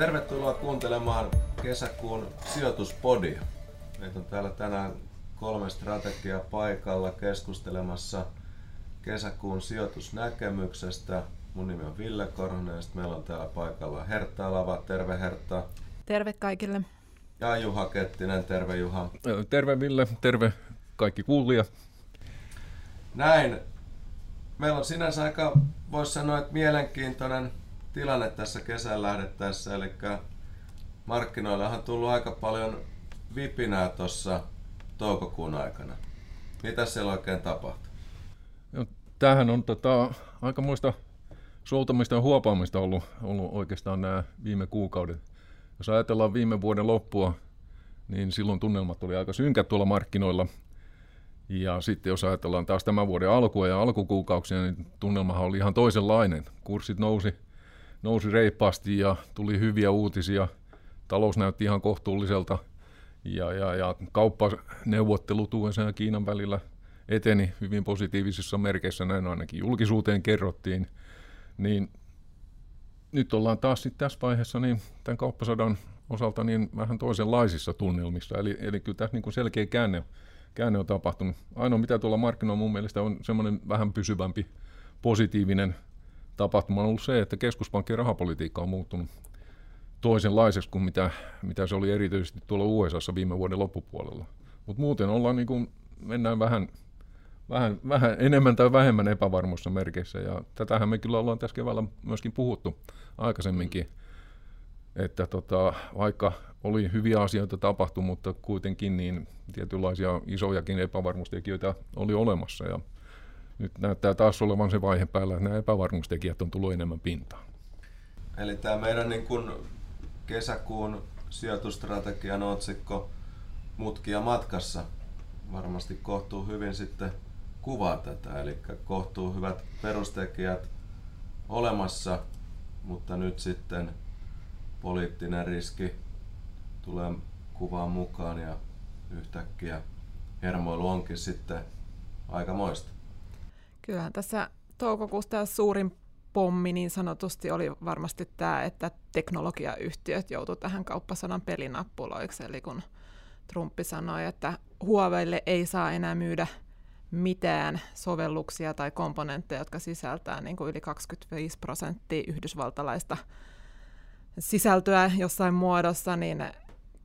Tervetuloa kuuntelemaan kesäkuun sijoituspodia. Meitä on täällä tänään kolme strategiaa paikalla keskustelemassa kesäkuun sijoitusnäkemyksestä. Mun nimi on Ville Korhonen ja meillä on täällä paikalla Hertta Alava. Terve Hertta. Terve kaikille. Ja Juha Kettinen. Terve Juha. Terve Ville. Terve kaikki kuulijat. Näin. Meillä on sinänsä aika, voisi sanoa, että mielenkiintoinen tilanne tässä kesän lähdettäessä, eli markkinoilla on tullut aika paljon vipinää tuossa toukokuun aikana. Mitä siellä oikein tapahtui? No, tämähän on tota, aikamoista soutamista ja huopaamista ollut, ollut oikeastaan nämä viime kuukaudet. Jos ajatellaan viime vuoden loppua, niin silloin tunnelmat oli aika synkät tuolla markkinoilla. Ja sitten jos ajatellaan taas tämän vuoden alkua ja alkukuukauksia, niin tunnelmahan oli ihan toisenlainen. Kurssit nousi nousi reippaasti ja tuli hyviä uutisia. Talous näytti ihan kohtuulliselta ja, ja, ja kauppaneuvottelut USA ja Kiinan välillä eteni hyvin positiivisissa merkeissä, näin ainakin julkisuuteen kerrottiin. Niin nyt ollaan taas sitten tässä vaiheessa niin tämän kauppasodan osalta niin vähän toisenlaisissa tunnelmissa. Eli, eli kyllä tässä niin kuin selkeä käänne, käänne on tapahtunut. Ainoa mitä tuolla markkinoilla mun mielestä on semmoinen vähän pysyvämpi positiivinen tapahtuma on ollut se, että keskuspankkien rahapolitiikka on muuttunut toisenlaiseksi kuin mitä, mitä se oli erityisesti tuolla USA viime vuoden loppupuolella. Mutta muuten ollaan niin kuin, mennään vähän, vähän, vähän enemmän tai vähemmän epävarmuissa merkeissä. Ja tätähän me kyllä ollaan tässä keväällä myöskin puhuttu aikaisemminkin, että tota, vaikka oli hyviä asioita tapahtunut, mutta kuitenkin niin tietynlaisia isojakin epävarmuustekijöitä oli olemassa. Ja nyt näyttää taas olevan se vaihe päällä, että nämä epävarmuustekijät on tullut enemmän pintaan. Eli tämä meidän niin kuin kesäkuun sijoitustrategian otsikko Mutkia matkassa varmasti kohtuu hyvin sitten kuvaa tätä, eli kohtuu hyvät perustekijät olemassa, mutta nyt sitten poliittinen riski tulee kuvaan mukaan ja yhtäkkiä hermoilu onkin sitten aika moista. Kyllähän tässä toukokuusta suurin pommi niin sanotusti oli varmasti tämä, että teknologiayhtiöt joutu tähän kauppasodan pelinappuloiksi. Eli kun Trumpi sanoi, että Huaweille ei saa enää myydä mitään sovelluksia tai komponentteja, jotka sisältää niin kuin yli 25 prosenttia yhdysvaltalaista sisältöä jossain muodossa, niin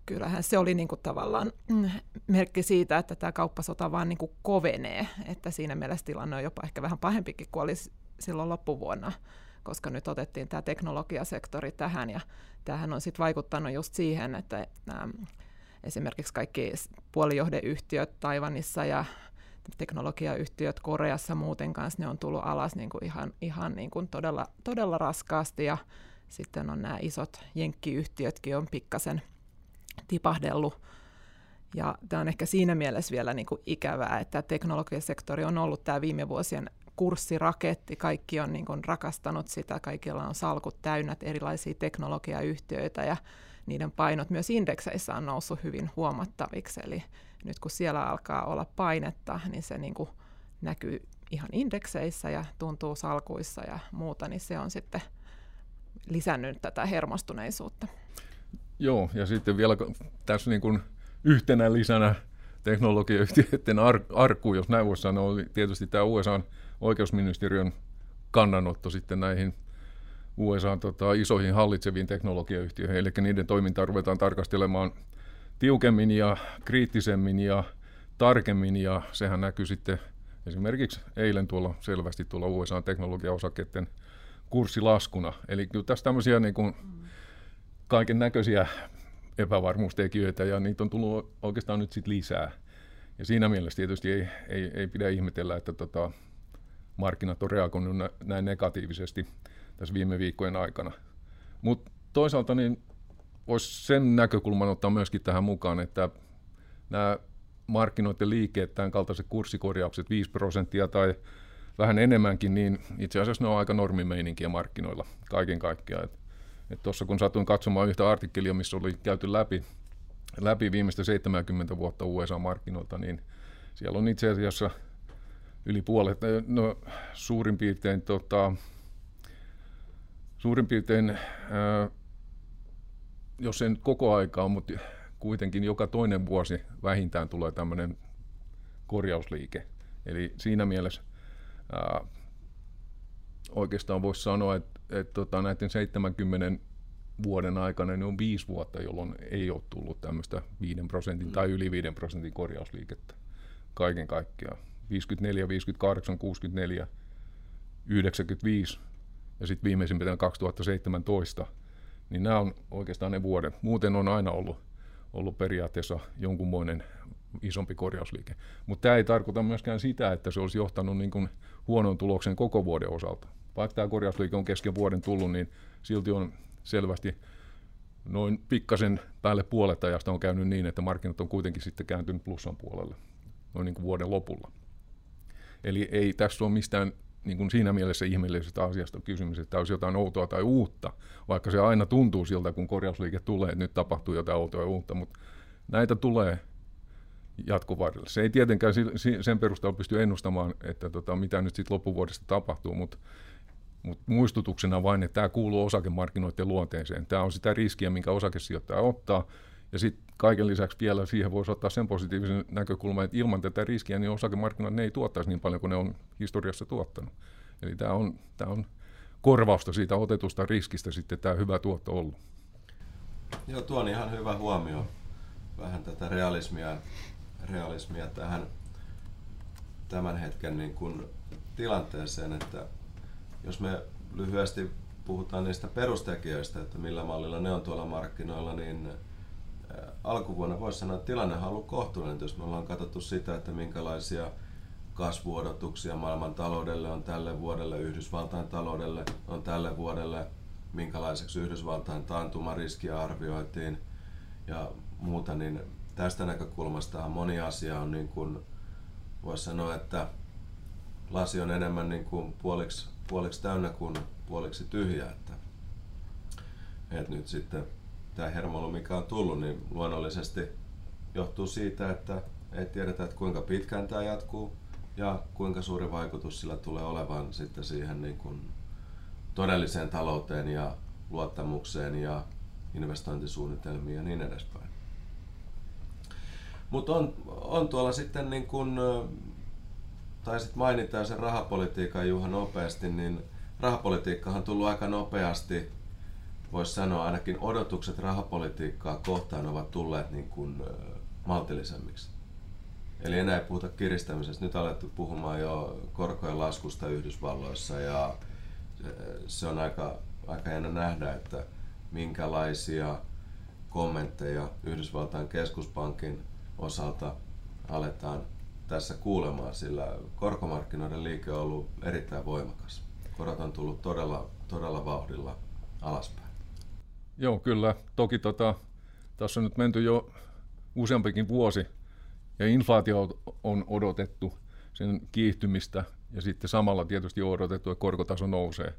kyllähän se oli niin kuin tavallaan merkki siitä, että tämä kauppasota vaan niin kuin kovenee, että siinä mielessä tilanne on jopa ehkä vähän pahempikin kuin olisi silloin loppuvuonna, koska nyt otettiin tämä teknologiasektori tähän ja tämähän on sitten vaikuttanut just siihen, että nämä, esimerkiksi kaikki puolijohdeyhtiöt Taivanissa ja teknologiayhtiöt Koreassa muuten kanssa, ne on tullut alas niin kuin ihan, ihan niin kuin todella, todella raskaasti ja sitten on nämä isot jenkkiyhtiötkin on pikkasen – tipahdellut. Ja tämä on ehkä siinä mielessä vielä niin kuin ikävää, että teknologiasektori on ollut tämä viime vuosien kurssiraketti. Kaikki on niin kuin rakastanut sitä, kaikilla on salkut täynnä erilaisia teknologiayhtiöitä ja niiden painot myös indekseissä on noussut hyvin huomattaviksi. Eli nyt kun siellä alkaa olla painetta, niin se niin kuin näkyy ihan indekseissä ja tuntuu salkuissa ja muuta, niin se on sitten lisännyt tätä hermostuneisuutta. Joo, ja sitten vielä tässä niin kuin yhtenä lisänä teknologiayhtiöiden ar- arku, jos näin voisi sanoa, oli tietysti tämä USA oikeusministeriön kannanotto sitten näihin USA tota, isoihin hallitseviin teknologiayhtiöihin, eli niiden toimintaa ruvetaan tarkastelemaan tiukemmin ja kriittisemmin ja tarkemmin, ja sehän näkyy sitten esimerkiksi eilen tuolla selvästi tuolla USA teknologiaosakkeiden kurssilaskuna. Eli kyllä tässä tämmöisiä niin kuin, kaiken näköisiä epävarmuustekijöitä ja niitä on tullut oikeastaan nyt sitten lisää. Ja siinä mielessä tietysti ei, ei, ei pidä ihmetellä, että tota, markkinat on reagoinut näin negatiivisesti tässä viime viikkojen aikana. Mutta toisaalta niin voisi sen näkökulman ottaa myöskin tähän mukaan, että nämä markkinoiden liikkeet, tämän kaltaiset kurssikorjaukset 5 prosenttia tai vähän enemmänkin, niin itse asiassa ne on aika normimeininkiä markkinoilla kaiken kaikkiaan. Tuossa kun satuin katsomaan yhtä artikkelia, missä oli käyty läpi, läpi viimeistä 70 vuotta USA-markkinoilta, niin siellä on itse asiassa yli puolet, no suurin piirtein, tota, suurin piirtein ää, jos ei nyt koko aikaa, mutta kuitenkin joka toinen vuosi vähintään tulee tämmöinen korjausliike. Eli siinä mielessä ää, oikeastaan voisi sanoa, että, että tota, näiden 70 vuoden aikana niin on viisi vuotta, jolloin ei ole tullut tämmöistä 5 prosentin tai yli 5 prosentin korjausliikettä kaiken kaikkiaan. 54, 58, 64, 95 ja sitten viimeisimpänä 2017, niin nämä on oikeastaan ne vuodet. Muuten on aina ollut, ollut periaatteessa jonkunmoinen isompi korjausliike. Mutta tämä ei tarkoita myöskään sitä, että se olisi johtanut niin kuin huonon tuloksen koko vuoden osalta. Vaikka tämä korjausliike on kesken vuoden tullut, niin silti on selvästi noin pikkasen päälle puolet ajasta on käynyt niin, että markkinat on kuitenkin sitten kääntynyt plussan puolelle noin niin kuin vuoden lopulla. Eli ei tässä ole mistään niin kuin siinä mielessä ihmeellisestä asiasta kysymys, että olisi jotain outoa tai uutta, vaikka se aina tuntuu siltä, kun korjausliike tulee, että nyt tapahtuu jotain outoa ja uutta, mutta näitä tulee jatkovarrelle. Se ei tietenkään sen perusteella pysty ennustamaan, että tota, mitä nyt sitten loppuvuodesta tapahtuu, mutta mutta muistutuksena vain, että tämä kuuluu osakemarkkinoiden luonteeseen. Tämä on sitä riskiä, minkä osakesijoittaja ottaa. Ja sitten kaiken lisäksi vielä siihen voisi ottaa sen positiivisen näkökulman, että ilman tätä riskiä niin osakemarkkinat ne ei tuottaisi niin paljon kuin ne on historiassa tuottanut. Eli tämä on, tämä on korvausta siitä otetusta riskistä sitten tämä hyvä tuotto ollut. Joo, tuo on ihan hyvä huomio. Vähän tätä realismia, realismia tähän tämän hetken niin kuin tilanteeseen, että jos me lyhyesti puhutaan niistä perustekijöistä, että millä mallilla ne on tuolla markkinoilla, niin alkuvuonna voisi sanoa, että tilanne on ollut kohtuullinen, jos me ollaan katsottu sitä, että minkälaisia kasvuodotuksia maailman taloudelle on tälle vuodelle, Yhdysvaltain taloudelle on tälle vuodelle, minkälaiseksi Yhdysvaltain taantumariskiä arvioitiin ja muuta, niin tästä näkökulmasta moni asia on niin kuin, voisi sanoa, että lasi on enemmän niin kuin puoliksi, puoliksi täynnä kuin puoliksi tyhjä. Että, että nyt sitten tämä hermoilu, mikä on tullut, niin luonnollisesti johtuu siitä, että ei tiedetä, että kuinka pitkään tämä jatkuu ja kuinka suuri vaikutus sillä tulee olevan sitten siihen niin kuin todelliseen talouteen ja luottamukseen ja investointisuunnitelmiin ja niin edespäin. Mutta on, on tuolla sitten niin kuin, taisit mainita sen rahapolitiikan Juha nopeasti, niin rahapolitiikkahan on tullut aika nopeasti voisi sanoa ainakin odotukset rahapolitiikkaa kohtaan ovat tulleet niin kuin, maltillisemmiksi. Eli enää ei puhuta kiristämisestä. Nyt alettu puhumaan jo korkojen laskusta Yhdysvalloissa ja se on aika, aika jännä nähdä, että minkälaisia kommentteja Yhdysvaltain keskuspankin osalta aletaan tässä kuulemaan, sillä korkomarkkinoiden liike on ollut erittäin voimakas. Korot on tullut todella, todella vauhdilla alaspäin. Joo, kyllä. Toki tota, tässä on nyt menty jo useampikin vuosi ja inflaatio on odotettu sen kiihtymistä ja sitten samalla tietysti on odotettu, että korkotaso nousee.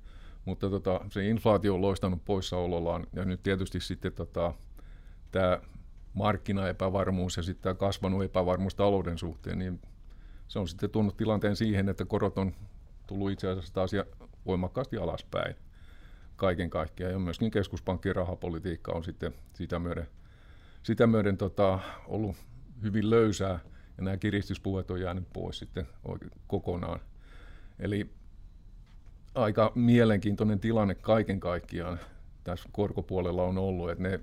Mutta tota, se inflaatio on loistanut poissaolollaan ja nyt tietysti sitten tota, tämä markkinaepävarmuus ja sitten tämä kasvanut epävarmuus talouden suhteen, niin se on sitten tuonut tilanteen siihen, että korot on tullut itse asiassa taas voimakkaasti alaspäin kaiken kaikkiaan. Ja myöskin keskuspankkien rahapolitiikka on sitten sitä myöden, sitä myöden tota, ollut hyvin löysää ja nämä kiristyspuhet on jäänyt pois sitten kokonaan. Eli aika mielenkiintoinen tilanne kaiken kaikkiaan tässä korkopuolella on ollut, että ne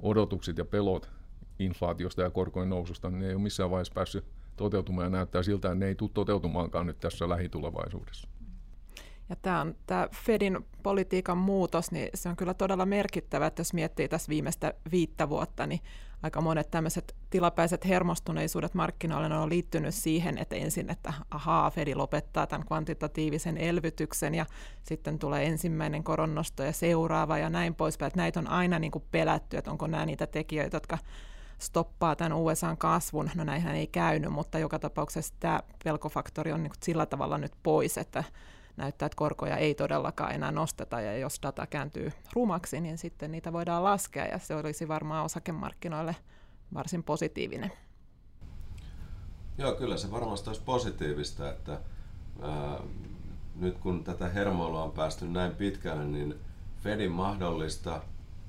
odotukset ja pelot inflaatiosta ja korkojen noususta, niin ne ei ole missään vaiheessa päässyt toteutumaan ja näyttää siltä, että ne ei tule toteutumaankaan nyt tässä lähitulevaisuudessa. Ja tämä, on, tämä Fedin politiikan muutos, niin se on kyllä todella merkittävä, että jos miettii tässä viimeistä viittä vuotta, niin aika monet tämmöiset tilapäiset hermostuneisuudet markkinoille on liittynyt siihen, että ensin, että ahaa, Fedi lopettaa tämän kvantitatiivisen elvytyksen ja sitten tulee ensimmäinen koronnosto ja seuraava ja näin poispäin. Että näitä on aina niin kuin pelätty, että onko nämä niitä tekijöitä, jotka stoppaa tämän USAn kasvun. No näinhän ei käynyt, mutta joka tapauksessa tämä pelkofaktori on niin sillä tavalla nyt pois, että näyttää, että korkoja ei todellakaan enää nosteta, ja jos data kääntyy rumaksi, niin sitten niitä voidaan laskea, ja se olisi varmaan osakemarkkinoille varsin positiivinen. Joo, kyllä se varmasti olisi positiivista, että ää, nyt kun tätä hermoilua on päästy näin pitkälle, niin Fedin mahdollista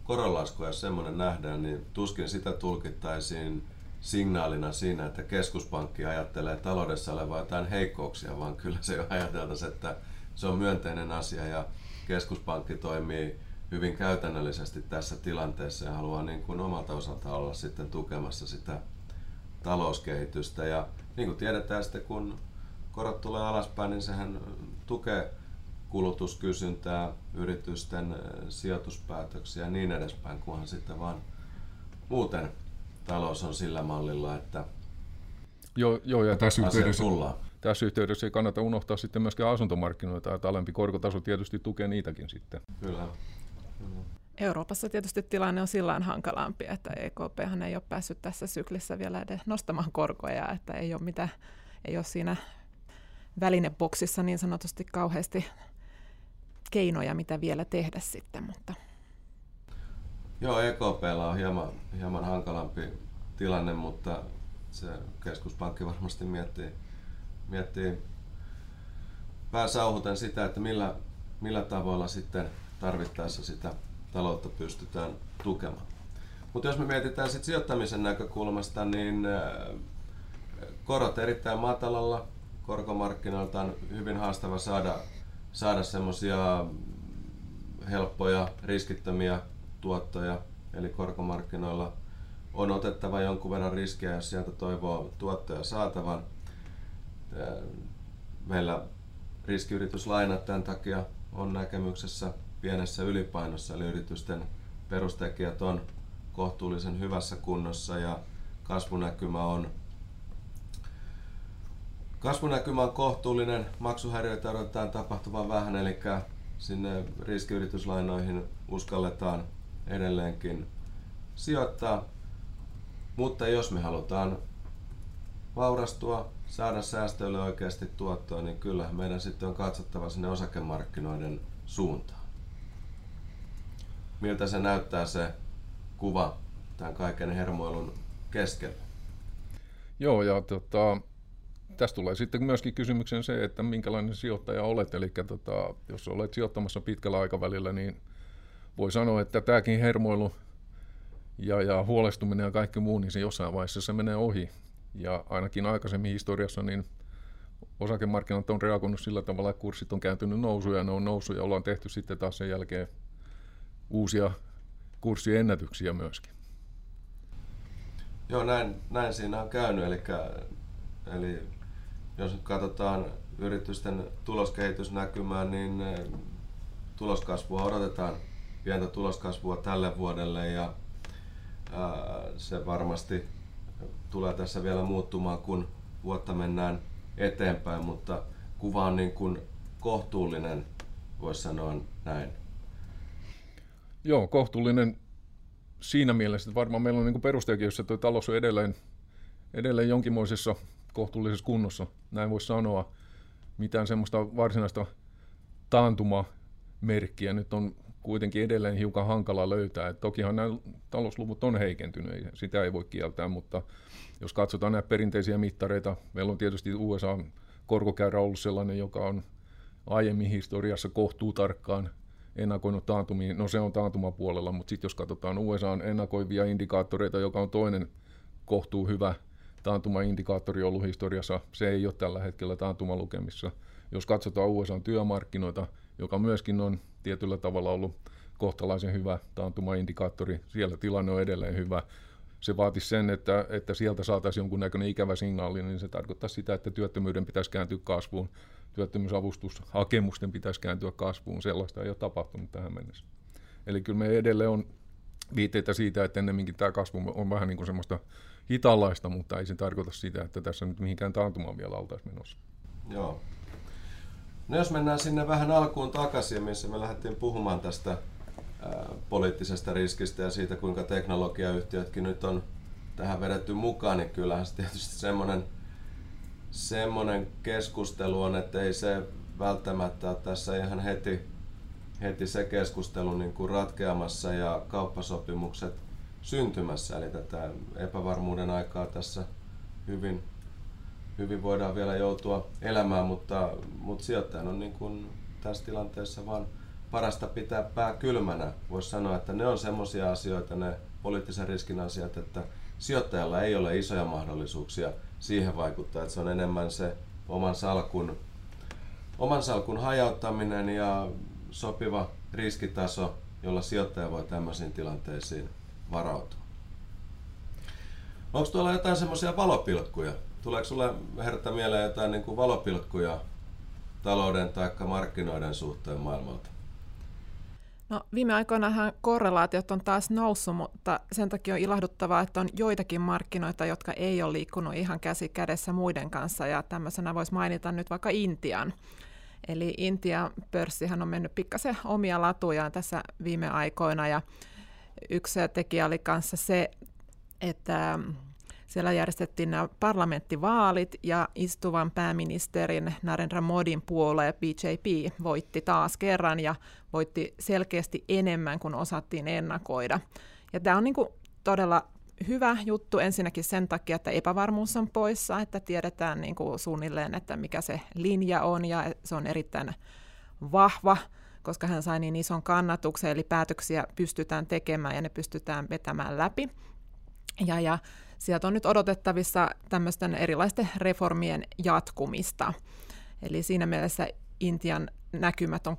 koronlaskua, jos semmoinen nähdään, niin tuskin sitä tulkittaisiin signaalina siinä, että keskuspankki ajattelee taloudessa olevaa jotain heikkouksia, vaan kyllä se ajateltaisiin, että se on myönteinen asia ja keskuspankki toimii hyvin käytännöllisesti tässä tilanteessa ja haluaa niin kuin omalta osalta olla sitten tukemassa sitä talouskehitystä. Ja niin kuin tiedetään sitten, kun korot tulee alaspäin, niin sehän tukee kulutuskysyntää, yritysten sijoituspäätöksiä ja niin edespäin, kunhan sitten vaan muuten talous on sillä mallilla, että Joo, joo ja tässä yhteydessä, tullaan. tässä yhteydessä ei kannata unohtaa sitten myöskin asuntomarkkinoita, että alempi korkotaso tietysti tukee niitäkin sitten. Kyllä. Euroopassa tietysti tilanne on sillä hankalampi, että EKP ei ole päässyt tässä syklissä vielä edes nostamaan korkoja, että ei ole, mitä, ei ole siinä välineboksissa niin sanotusti kauheasti keinoja, mitä vielä tehdä sitten. Mutta. Joo, EKPllä on hieman, hieman hankalampi tilanne, mutta se keskuspankki varmasti miettii, miettii pääsauhuten sitä, että millä, millä tavoilla sitten tarvittaessa sitä taloutta pystytään tukemaan. Mutta jos me mietitään sit sijoittamisen näkökulmasta, niin äh, korot erittäin matalalla, korkomarkkinoilta on hyvin haastava saada, saada semmoisia helppoja, riskittömiä tuottoja, eli korkomarkkinoilla on otettava jonkun verran riskejä, jos sieltä toivoo tuottoja saatavan. Meillä riskiyrityslainat tämän takia on näkemyksessä pienessä ylipainossa, eli yritysten perustekijät on kohtuullisen hyvässä kunnossa ja kasvunäkymä on Kasvunäkymä on kohtuullinen, maksuhäiriöitä odotetaan tapahtuvan vähän, eli sinne riskiyrityslainoihin uskalletaan edelleenkin sijoittaa. Mutta jos me halutaan vaurastua, saada säästöille oikeasti tuottoa, niin kyllä meidän sitten on katsottava sinne osakemarkkinoiden suuntaan miltä se näyttää se kuva tämän kaiken hermoilun keskellä. Joo, ja tota, tästä tulee sitten myöskin kysymyksen se, että minkälainen sijoittaja olet. Eli tota, jos olet sijoittamassa pitkällä aikavälillä, niin voi sanoa, että tämäkin hermoilu ja, ja huolestuminen ja kaikki muu, niin se jossain vaiheessa se menee ohi. Ja ainakin aikaisemmin historiassa, niin osakemarkkinat on reagoinut sillä tavalla, että kurssit on kääntynyt nousuja, ne on noussut ja ollaan tehty sitten taas sen jälkeen uusia kurssiennätyksiä myöskin. Joo, näin, näin siinä on käynyt. Eli, eli jos nyt katsotaan yritysten tuloskehitysnäkymää, niin eh, tuloskasvua odotetaan, pientä tuloskasvua tälle vuodelle ja ää, se varmasti tulee tässä vielä muuttumaan, kun vuotta mennään eteenpäin, mutta kuva on niin kuin kohtuullinen, voisi sanoa näin. Joo, kohtuullinen siinä mielessä, että varmaan meillä on niin perustekijöissä, että talous on edelleen, edelleen jonkinmoisessa kohtuullisessa kunnossa. Näin voisi sanoa. Mitään semmoista varsinaista taantumamerkkiä nyt on kuitenkin edelleen hiukan hankala löytää. Et tokihan nämä talousluvut on heikentynyt, sitä ei voi kieltää, mutta jos katsotaan näitä perinteisiä mittareita, meillä on tietysti USA korkokäyrä ollut sellainen, joka on aiemmin historiassa kohtuu tarkkaan ennakoinut taantumiin, no se on taantumapuolella, mutta sitten jos katsotaan USAn ennakoivia indikaattoreita, joka on toinen kohtuu hyvä taantumaindikaattori ollut historiassa, se ei ole tällä hetkellä taantumalukemissa. Jos katsotaan USAn työmarkkinoita, joka myöskin on tietyllä tavalla ollut kohtalaisen hyvä taantumaindikaattori, siellä tilanne on edelleen hyvä. Se vaatisi sen, että, että sieltä saataisiin jonkunnäköinen ikävä signaali, niin se tarkoittaa sitä, että työttömyyden pitäisi kääntyä kasvuun työttömyysavustushakemusten pitäisi kääntyä kasvuun. Sellaista ei ole tapahtunut tähän mennessä. Eli kyllä me edelleen on viitteitä siitä, että ennemminkin tämä kasvu on vähän niin kuin semmoista hitaalaista, mutta ei se tarkoita sitä, että tässä nyt mihinkään taantumaan vielä oltaisiin menossa. Joo. No jos mennään sinne vähän alkuun takaisin, missä me lähdettiin puhumaan tästä ää, poliittisesta riskistä ja siitä, kuinka teknologiayhtiötkin nyt on tähän vedetty mukaan, niin kyllähän se tietysti semmoinen semmoinen keskustelu on, että ei se välttämättä ole tässä ihan heti, heti se keskustelu niin kuin ratkeamassa ja kauppasopimukset syntymässä. Eli tätä epävarmuuden aikaa tässä hyvin, hyvin voidaan vielä joutua elämään, mutta, mutta sijoittajan on niin kuin tässä tilanteessa vaan parasta pitää pää kylmänä. Voisi sanoa, että ne on semmoisia asioita, ne poliittisen riskin asiat, että sijoittajalla ei ole isoja mahdollisuuksia siihen vaikuttaa, että se on enemmän se oman salkun, oman salkun hajauttaminen ja sopiva riskitaso, jolla sijoittaja voi tämmöisiin tilanteisiin varautua. Onko tuolla jotain semmoisia valopilkkuja? Tuleeko sulle Hertta mieleen jotain niin kuin valopilkkuja talouden tai markkinoiden suhteen maailmalta? No, viime aikoinahan korrelaatiot on taas noussut, mutta sen takia on ilahduttavaa, että on joitakin markkinoita, jotka ei ole liikkunut ihan käsi kädessä muiden kanssa, ja tämmöisenä voisi mainita nyt vaikka Intian. Eli Intian pörssihän on mennyt pikkasen omia latujaan tässä viime aikoina, ja yksi tekijä oli kanssa se, että siellä järjestettiin nämä parlamenttivaalit ja istuvan pääministerin Narendra Modin puolue BJP voitti taas kerran ja voitti selkeästi enemmän kuin osattiin ennakoida. Ja tämä on niin kuin todella hyvä juttu ensinnäkin sen takia, että epävarmuus on poissa, että tiedetään niin kuin suunnilleen, että mikä se linja on ja se on erittäin vahva, koska hän sai niin ison kannatuksen, eli päätöksiä pystytään tekemään ja ne pystytään vetämään läpi. Ja, ja sieltä on nyt odotettavissa tämmöisten erilaisten reformien jatkumista. Eli siinä mielessä Intian näkymät on,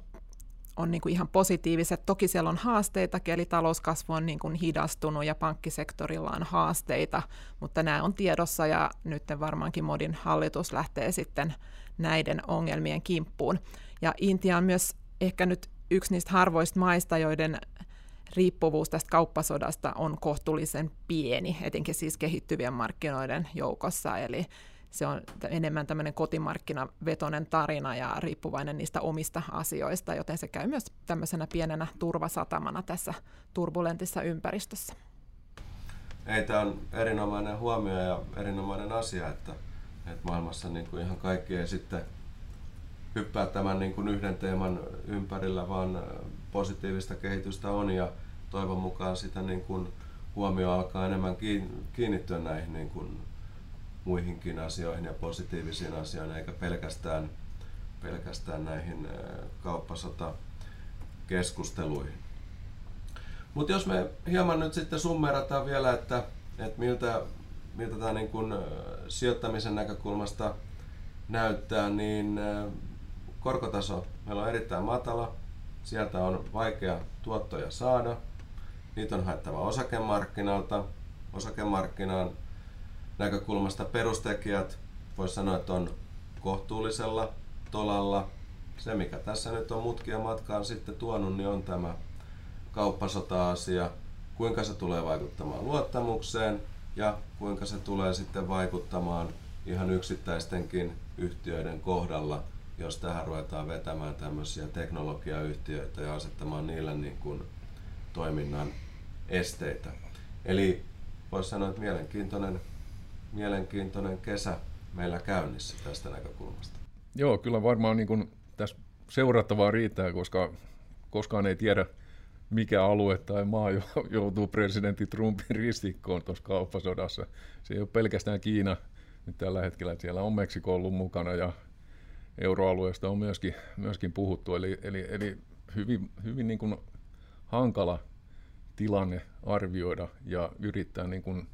on niin kuin ihan positiiviset. Toki siellä on haasteita, eli talouskasvu on niin kuin hidastunut ja pankkisektorilla on haasteita, mutta nämä on tiedossa ja nyt varmaankin Modin hallitus lähtee sitten näiden ongelmien kimppuun. Ja Intia on myös ehkä nyt yksi niistä harvoista maista, joiden riippuvuus tästä kauppasodasta on kohtuullisen pieni, etenkin siis kehittyvien markkinoiden joukossa, eli se on enemmän tämmöinen kotimarkkinavetoinen tarina ja riippuvainen niistä omista asioista, joten se käy myös tämmöisenä pienenä turvasatamana tässä turbulentissa ympäristössä. Ei, tämä on erinomainen huomio ja erinomainen asia, että, että maailmassa niin kuin ihan kaikki ei sitten hyppää tämän niin kuin yhden teeman ympärillä, vaan positiivista kehitystä on ja toivon mukaan sitä niin kuin huomio alkaa enemmän kiinnittyä näihin niin kuin muihinkin asioihin ja positiivisiin asioihin, eikä pelkästään, pelkästään näihin kauppasota keskusteluihin. Mutta jos me hieman nyt sitten summerataan vielä, että, että miltä, miltä tämä niin kuin sijoittamisen näkökulmasta näyttää, niin korkotaso meillä on erittäin matala, sieltä on vaikea tuottoja saada, niitä on haettava osakemarkkinalta. Osakemarkkinan näkökulmasta perustekijät voisi sanoa, että on kohtuullisella tolalla. Se, mikä tässä nyt on mutkia matkaan sitten tuonut, niin on tämä kauppasota-asia, kuinka se tulee vaikuttamaan luottamukseen ja kuinka se tulee sitten vaikuttamaan ihan yksittäistenkin yhtiöiden kohdalla – jos tähän ruvetaan vetämään tämmöisiä teknologiayhtiöitä ja asettamaan niille niin kuin toiminnan esteitä. Eli voisi sanoa, että mielenkiintoinen, mielenkiintoinen kesä meillä käynnissä tästä näkökulmasta. Joo, kyllä varmaan niin kuin tässä seurattavaa riittää, koska koskaan ei tiedä, mikä alue tai maa joutuu presidentti Trumpin ristikkoon tuossa kauppasodassa. Se ei ole pelkästään Kiina nyt tällä hetkellä, siellä on Meksiko ollut mukana ja euroalueesta on myöskin, myöskin puhuttu, eli, eli, eli hyvin, hyvin niin kuin hankala tilanne arvioida ja yrittää niin kuin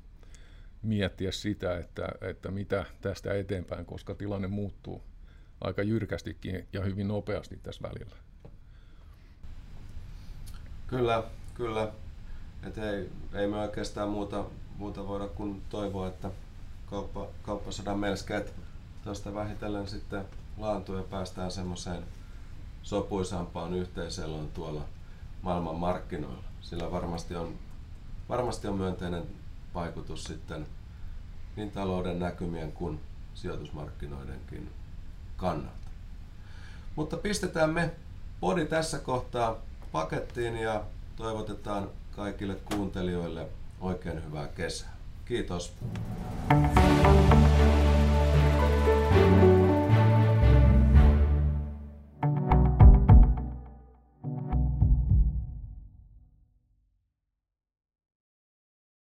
miettiä sitä, että, että mitä tästä eteenpäin, koska tilanne muuttuu aika jyrkästikin ja hyvin nopeasti tässä välillä. Kyllä, kyllä. Et ei, ei me oikeastaan muuta, muuta voida kuin toivoa, että kauppa, kauppasodan melskeet tuosta vähitellen sitten laantuu ja päästään semmoiseen sopuisampaan yhteiseloon tuolla maailman markkinoilla. Sillä varmasti on, varmasti on myönteinen vaikutus sitten niin talouden näkymien kuin sijoitusmarkkinoidenkin kannalta. Mutta pistetään me podi tässä kohtaa pakettiin ja toivotetaan kaikille kuuntelijoille oikein hyvää kesää. Kiitos. thank you